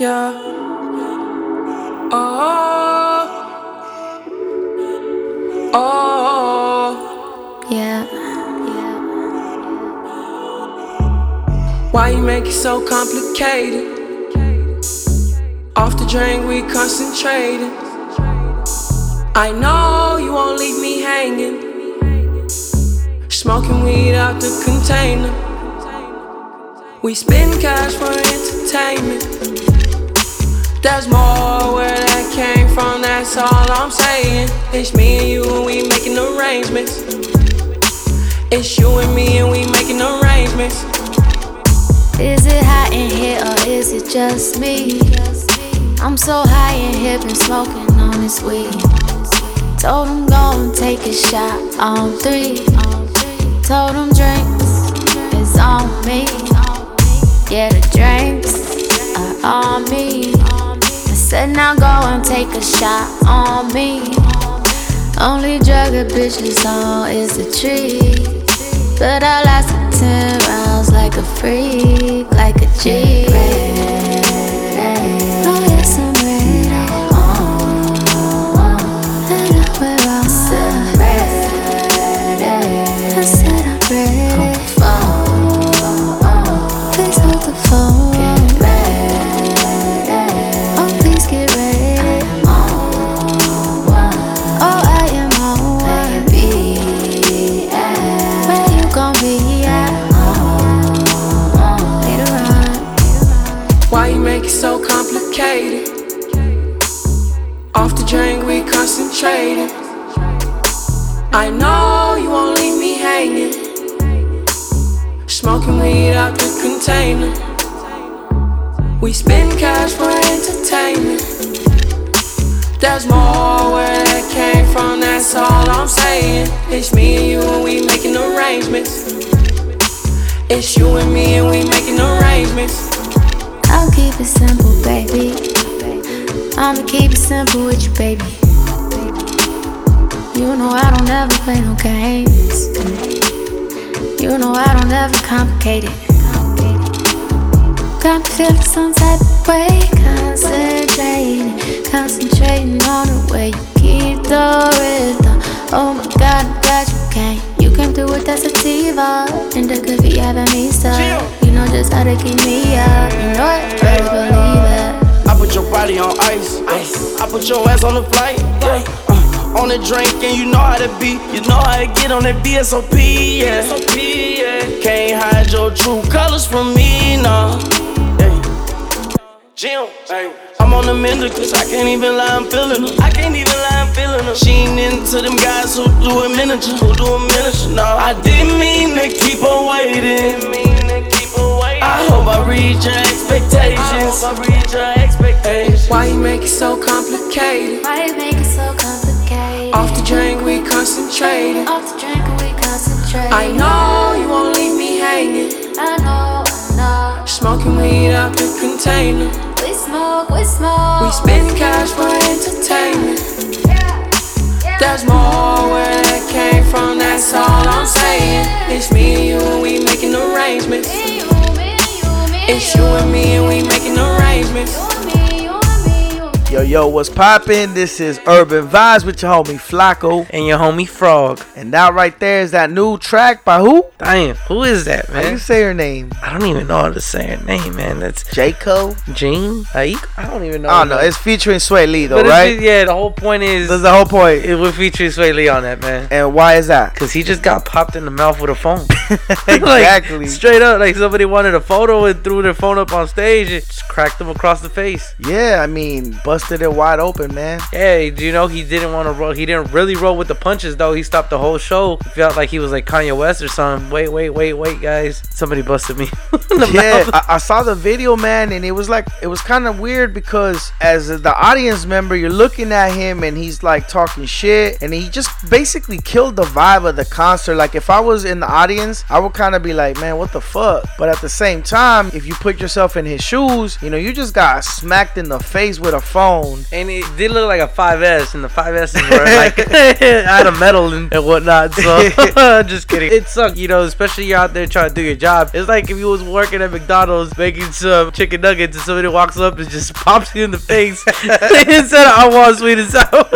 Yeah. Oh. Oh. Yeah. yeah. Why you make it so complicated? Off the drink, we concentrated. I know you won't leave me hanging. Smoking weed out the container. We spend cash for entertainment. There's more where that came from, that's all I'm saying. It's me and you, and we making arrangements. It's you and me, and we making arrangements. Is it hot in here or is it just me? I'm so high in here, been smoking on this weed. Told him go and take a shot on three. Told him drinks is on me. Yeah, the drinks are on me. Said now go and take a shot on me. Only drug a bitch is on is the tree. But I lasted 10 rounds like a freak, like a G. entertainment. There's more where that came from, that's all I'm saying. It's me and you, and we making arrangements. It's you and me, and we making arrangements. I'll keep it simple, baby. I'ma keep it simple with you, baby. You know I don't ever play no games. You know I don't ever complicate it. Got me feeling some type of way, concentrating, concentrating on the way you keep the rhythm. Oh my God, I got you, can't you came through with that sativa, and that could be having me stuck. You know just how to keep me up. You know it, better believe it. I put your body on ice. ice. I put your ass on the flight. Yeah. Uh, on the drink, and you know how to be. You know how to get on that BSOP. Yeah. yeah. Can't hide your true colors from me, no. Yeah. Jim, hey. I'm on the mender, cause I can't even lie, I'm feeling her. I can't even lie, I'm feeling her. She ain't into them guys who do a miniature, who do a miniature. No, I didn't mean to keep on waiting. I hope I reach your expectations. I hope I reach your expectations. Why you make it so complicated? Why you make it so complicated? Off the drink, we concentrated. Off the drink we concentrate. I know you won't leave me hanging. I know, I know. Smoking weed out the container. We smoke, we smoke. We spend cash for entertainment. Yeah, yeah. There's more where that came from, that's all I'm saying. It's me and you, and we making arrangements. Me, you, me, you, me, It's you and me, and we making arrangements. Yo, yo, what's poppin'? This is Urban Vibes with your homie Flacco. and your homie Frog. And that right there is that new track by who? Damn, who is that, man? How you say her name? I don't even know how to say her name, man. That's Jaco? Jean. Aik? I don't even know. I don't know. It's featuring Swae Lee though, but right? yeah, the whole point is That's the whole point. it would feature Swae Lee on that, man. And why is that? Cause he just got popped in the mouth with a phone. exactly. like, straight up, like somebody wanted a photo and threw their phone up on stage and just cracked him across the face. yeah, I mean, busted it wide open, man. Yeah, do you know he didn't want to roll? He didn't really roll with the punches though. He stopped the whole show. Felt like he was like Kanye West or something. Wait, wait, wait, wait, guys! Somebody busted me. Yeah. I, I saw the video, man, and it was like it was kind of weird because as the audience member, you're looking at him and he's like talking shit, and he just basically killed the vibe of the concert. Like if I was in the audience, I would kind of be like, man, what the fuck? But at the same time, if you put yourself in his shoes, you know, you just got smacked in the face with a phone. And it did look like a 5S, and the 5S were like out of metal and, and whatnot. So just kidding. It sucked, you know, especially you're out there trying to do your job. It's like if you was working at McDonald's making some chicken nuggets and somebody walks up and just pops you in the face instead of I want sweet and sour.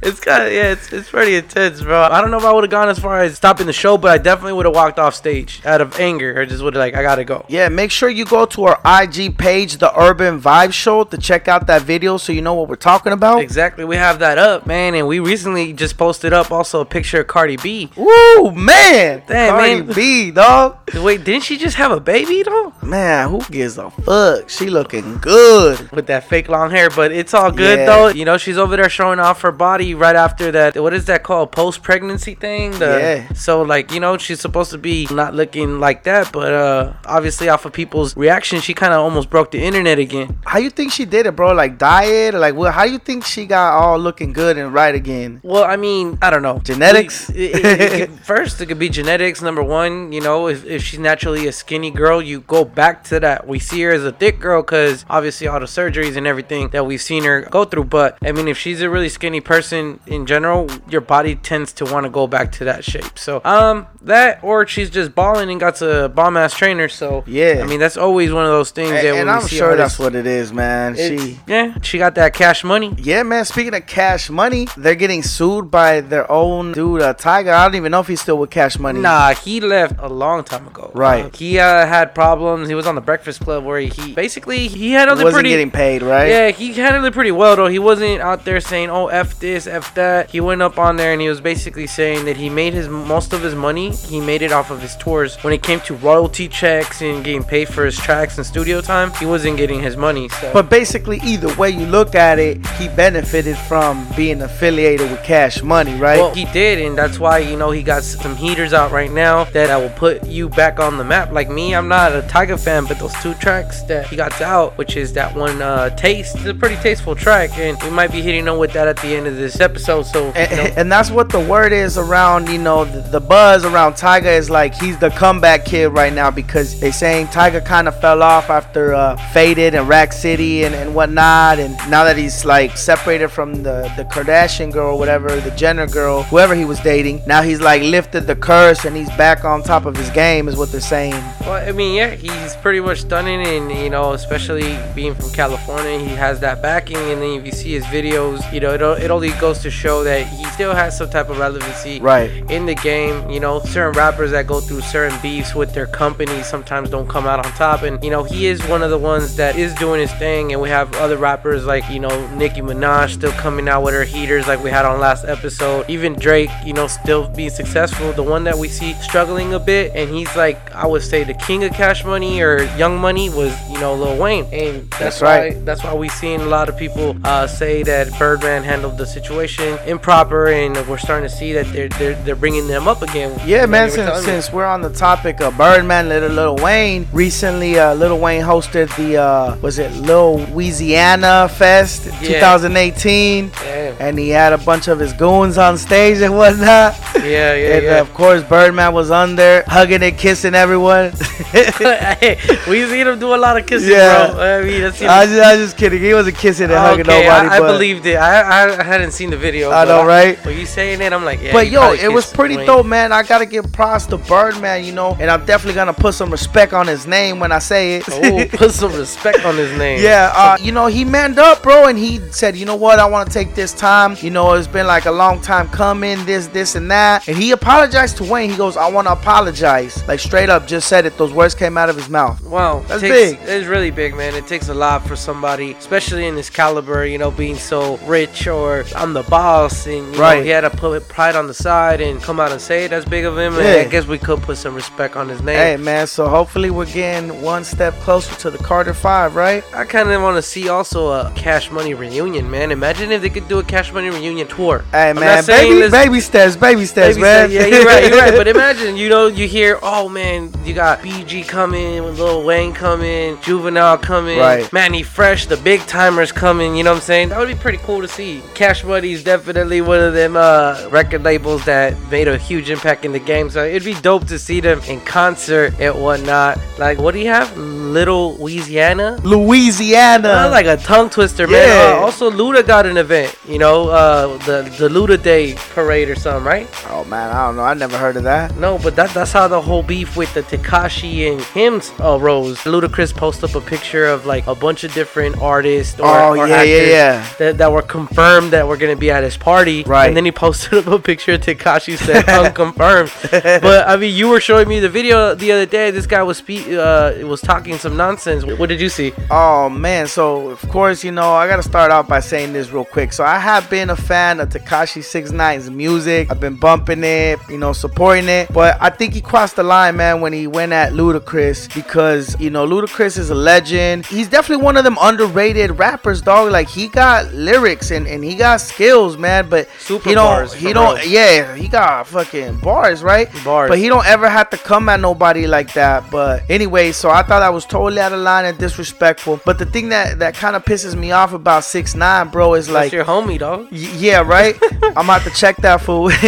it's kind of yeah, it's, it's pretty intense, bro. I don't know if I would have gone as far as stopping the show, but I definitely would have walked off stage out of anger or just would have like I gotta go. Yeah, make sure you go to our IG page, the Urban Vibe Show, to check out that video so you know what we're talking about. Exactly, we have that up, man, and we recently just posted up also a picture of Cardi B. Woo, man. Damn, Cardi man. B, dog. Wait, didn't she just have a baby though? Man, who gives a fuck? She looking good. With that fake long hair, but it's all good Yeah. though. You know, she's over there showing off her body right after that. What is that called? Post pregnancy thing. The- Yeah. So like, you know, she's supposed to be not looking like that, but uh, obviously off of people's reaction, she kind of almost broke the internet again. How you think she did it, bro? Like diet? Like, well, how do you think she got all looking good and right again? Well, I mean, I don't know. Genetics? We- it- it- it could- first, it could be genetics. Number one, you know, if, if she's naturally a skinny girl, you go back to that. We see her as a thick girl because obviously all the surgeries and everything that we've seen her go through. But I mean, if she's a really skinny person in general, your body tends to want to go back to that shape. So, um, that or she's just balling and got a bomb ass trainer. So, Yeah. I mean, that's always one of those things And, that when and I'm see sure that's what it is, man. it's- Yeah, she got that cash money. Yeah, man. Speaking of Cash Money, they're getting sued by their own dude, uh, Tyga. I don't even know if he's still with Cash Money. Nah, he left a long time ago. Right. Uh, he uh, had problems. He was on the Breakfast Club where he basically he handled he it wasn't pretty. getting paid, right? Yeah, he handled it pretty well though. He wasn't out there saying, "Oh, f this, f that." He went up on there and he was basically saying that he made his most of his money. He made it off of his tours. When it came to royalty checks and getting paid for his tracks and studio time, he wasn't getting his money. So. But basically, either way you look at it, he benefited from being affiliated with Cash Money, right? Well, he did, and that's why you know he got some heaters out right now that I will put you back on the map. Like me, I'm not a Tyga fan, but those two tracks that he got out, which is that one uh, "Taste," is a pretty tasteful track, and we might be hitting on with that at the end of this episode. So, you and, know, and that's what the word is around, you know, the, the buzz around Tyga is like he's the comeback kid right now because they saying Tyga kind of fell off after uh, Faded and Rack City and, and whatnot. And now that he's like separated from the, the Kardashian girl or whatever, the Jenner girl, whoever he was dating, now he's like lifted the curse and he's back on top of his game, is what they're saying. well, I mean, yeah, he's pretty much stunning, and you know, especially being from California, he has that backing. And then if you see his videos, you know, it, it only goes to show that he still has some type of relevancy Right. in the game. You know, certain rappers that go through certain beefs with their companies sometimes don't come out on top. And, you know, he is one of the ones that is doing his thing. And we have other rappers like, you know, Nicki Minaj still coming out with her heaters like we had on last episode. Even Drake, you know, still being successful. The one that we see struggling a bit, and he's like, I would say the king of cash money or young money was, you know, Lil Wayne. And that's, That's why right. that's why we seen a lot of people uh, say that Birdman handled the situation improper, and we're starting to see that they're they're, they're bringing them up again. Yeah, man. Since, since we're on the topic of Birdman, Little Little Wayne, recently, uh, Little Wayne hosted the uh, was it Lil Weezyana Fest Yeah. 2018, Damn. and he had a bunch of his goons on stage and whatnot. yeah, yeah, and yeah. of course, Birdman was on there hugging and kissing everyone. hey, we seen him do a lot of kissing, Yeah. bro. I mean, I was, just, I was just kidding. He wasn't kissing and hugging okay, nobody. I, I believed it. I, I hadn't seen the video. I know, right? But you saying it, I'm like, yeah. But yo, it was pretty dope, man. I gotta give props to Birdman, you know, and I'm definitely gonna put some respect on his name when I say it. Oh, put some respect on his name. Yeah, uh, you know, he manned up, bro, and he said, you know what, I want to take this time. You know, it's been like a long time coming, this, this, and that. And he apologized to Wayne. He goes, I want to apologize. Like, straight up, just said it. Those words came out of his mouth. Wow, That's takes, big. It's really big, man. It takes a lot for somebody, especially in this caliber, you know, being so rich or I'm the boss, and you Right. know, he had to put pride on the side and come out and say it. That's big of him. And Yeah. I guess we could put some respect on his name. Hey, man, so hopefully we're getting one step closer to the Carter 5, right? I kind of want to see also a Cash Money reunion, man. Imagine if they could do a Cash Money reunion tour. Hey, I'm man, baby, let's- baby steps, baby steps, Maybe man. say- yeah, you're right, you're right. But imagine, you know, you hear, oh man, you got BG coming, Lil Wayne coming, Juvenile coming, Right. Manny Fresh, the big timers coming. You know what I'm saying? That would be pretty cool to see. Cash Money is definitely one of them uh, record labels that made a huge impact in the game. So it'd be dope to see them in concert and whatnot. Like, what do you have? Little Louisiana? Louisiana. Uh, like a tongue twister, man. Yeah. Uh, also, Luda got an event. You know, uh, the the Luda Day parade or something, right? oh man, I don't know. I never heard of that. No, but that that's how the whole beef with the Tekashi and him arose. Ludacris posted up a picture of like a bunch of different artists or, Oh, or yeah, yeah, actors yeah. That, that were confirmed that were gonna be at his party. Right. And then he posted up a picture of Tekashi said unconfirmed. but I mean, you were showing me the video the other day. This guy was spe- uh was talking some nonsense. What did you see? Oh man, so of course, you know, I gotta start off by saying this real quick. So I have been a fan of Tekashi 69's music. I've been bumping it, you know, supporting it. But I think he crossed the line, man, when he went at Ludacris because, you know, Ludacris is a legend. He's definitely one of them underrated rappers, dog. Like he got lyrics and, and he got skills, man. But Super he don't bars, he don't real. yeah, he got fucking bars, right? Bars. But he don't ever have to come at nobody like that. But anyway, so I thought that was totally out of line and disrespectful. But the thing that that kind of pisses me off about six nine, bro, is That's like, your homie, dog. y- yeah, right. I'm about to check that fool.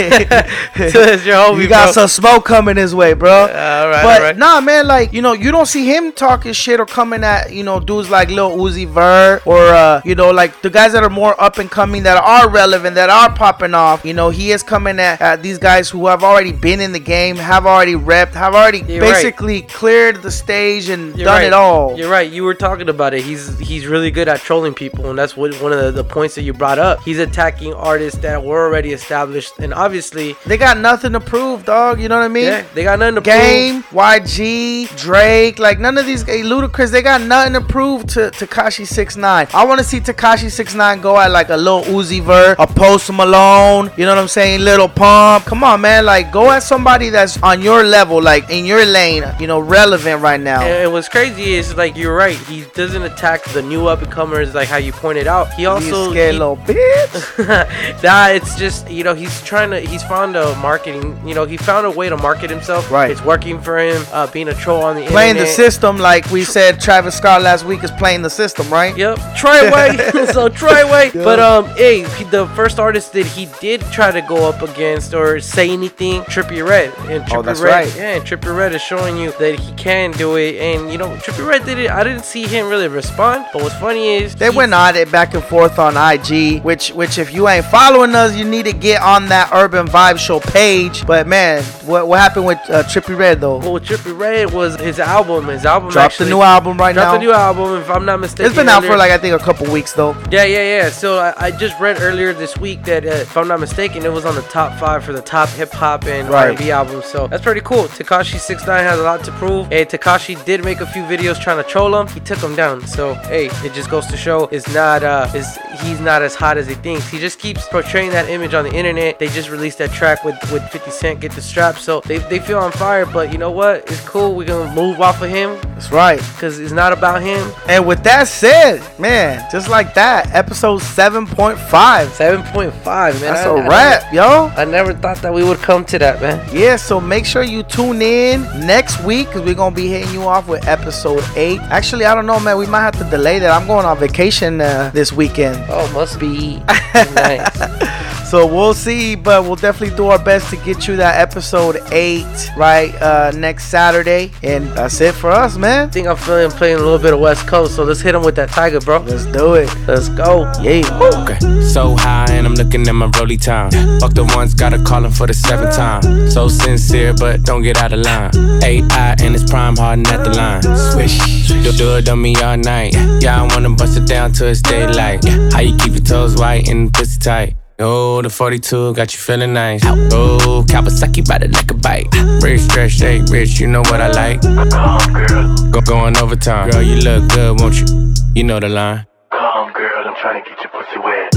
That's your homie, you got bro. some smoke coming his way, bro. all right, but all right. nah, man, like you know, you don't see him talking shit or coming at you know dudes like Lil Uzi Vert or uh, you know like the guys that are more up and coming that are relevant that are popping off. You know, he is coming at, at these guys who have already been in the game, have already repped, have already You're right. basically cleared the stage and You're done right. it all. You're right. You were talking about it. He's he's really good at trolling people, and that's what one of the, the points that you brought up. He's attacking artists that were already established, and obviously, They got nothing to prove, dog. You know what I mean? yeah, they got nothing to prove Game, YG, Drake, like none of these hey, Ludacris, they got nothing to prove to Tekashi 69. I want to see Tekashi 69 go at like a little Uzi Vert, a Post Malone, you know what I'm saying? Little Pump. Come on, man, like go at somebody that's on your level, like in your lane, you know, relevant right now. prove. And what's crazy is like you're right. He doesn't attack the new up and comers like how you pointed out. He You also scared he- little bitch. nah, it's just you know he's trying to he's found a marketing you know he found a way to market himself. Right. It's working for him. Uh, being a troll on the Playing the system, like we said, Travis Scott last week is playing the system, right? Yep, Treyway. so Treyway. But um, hey, he- the first artist that he did try to go up against or say anything, Trippie Redd. And Trippie Oh, that's Red, right. Yeah, and Trippie Redd is showing you that he can do it. And you know, Trippie Redd did it. I didn't see him really respond. But what's funny is They went on it back and forth on IG, which which if you ain't following us, you need to get on that Urban Vibe Show page. But man, what what happened with uh, Trippie Redd though? Well, Trippie Redd was his album. His album Dropped the actually new album right dropped now. the new album. If I'm not mistaken, it's been out for like I think a couple weeks though. Yeah, yeah, yeah. So I, I just read earlier this week that, uh, if I'm not mistaken, it was on the top five for the top hip hop and Right. R&B albums. So that's pretty cool. Tekashi 69 has a lot to prove. Hey, Tekashi did make a few videos trying to troll him. He took him down. So hey, it just goes to show it's not uh, is he's not as hot as he thinks. He just keeps portraying that image on the internet. They just released that track with with 50 Cent, Get the Strap. So they they feel on fire. But you know what? It's cool. We're gonna move off of him That's right. because it's not about him. And with that said, man, just like that, episode seven point five. 7.5, man. That's I- a I- wrap, yo. I never thought that we would come to that, man. Yeah, so make sure you tune in next week because we're gonna be hitting you off with episode eight. Actually, I don't know, man. We might have to delay that. I'm going on vacation uh, this weekend. Oh, must be nice. So we'll see, but we'll definitely do our best to get you that episode eight right uh, next Saturday. And that's it for us, man. I think I'm feeling playing a little bit of West Coast, so let's hit him with that Tyga, bro. Let's do it. Let's go. Yeah. Okay. So high, and I'm looking at my rolly time. Fuck the ones, gotta call him for the seventh time. So sincere, but don't get out of line. AI and it's prime harden at the line. Swish, do, do it on me all night. Yeah, I wanna bust it down till it's daylight. How you keep your toes white and pussy tight? Oh, the 42 got you feeling nice. Oh, Kawasaki bite it like a bite. Rich, stretch, shake, rich, you know what I like. Girl. Go, going overtime. Girl, you look good, won't you? You know the line. Come, girl, I'm trying to get your pussy wet.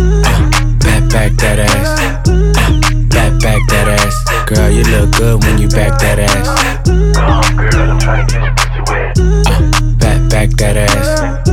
Back, back that ass. Back, back that ass. Girl, you look good when you back that ass. Come, girl, I'm trying to get your pussy wet. Back, back that ass.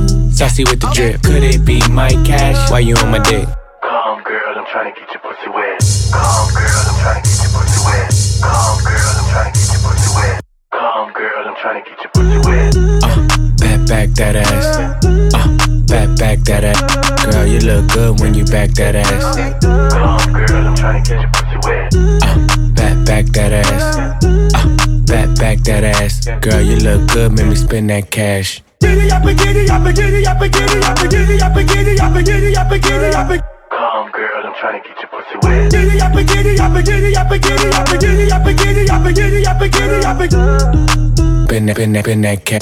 Saucy with the drip. Could it be my cash? Why you on my dick? Come, girl, I'm trying to get your pussy wet. Come, girl, I'm trying to get your pussy wet. Come, girl, I'm trying to get your pussy wet. Come, girl, I'm trying to get your pussy wet. Uh, back, back that ass. Uh, back, back that ass. Girl, you look good when you back that ass. Come, girl, I'm trying to get your pussy wet. Uh, back, back that ass. Uh, back, back that ass. Girl, you look good, make me spend that cash. Giddy up and giddy up and giddy up and giddy up and giddy up and giddy up and giddy up and giddy up and Come girl, I'm trying to get your pussy wet. Giddy up and giddy up and giddy up and giddy up and giddy up and giddy up and giddy up and giddy up and Been that, been that, been that cat.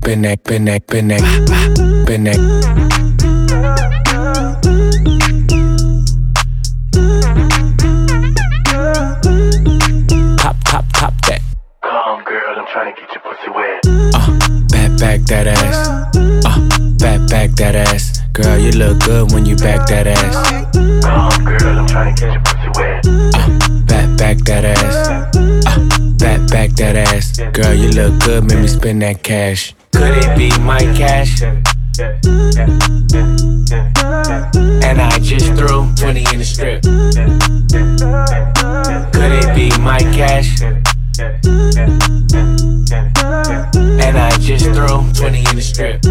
Been that, been that, been that, been that. That ass. Uh, back, back that ass. Girl, you look good when you back that ass. Come, girl, I'm trying to get your pussy wet. Uh, back, back that ass. Uh, back, back that ass. Girl, you look good, make me spend that cash. Could it be my cash? And I just threw 20 in the strip. Could it be my cash? and I just throw 20 in the strip.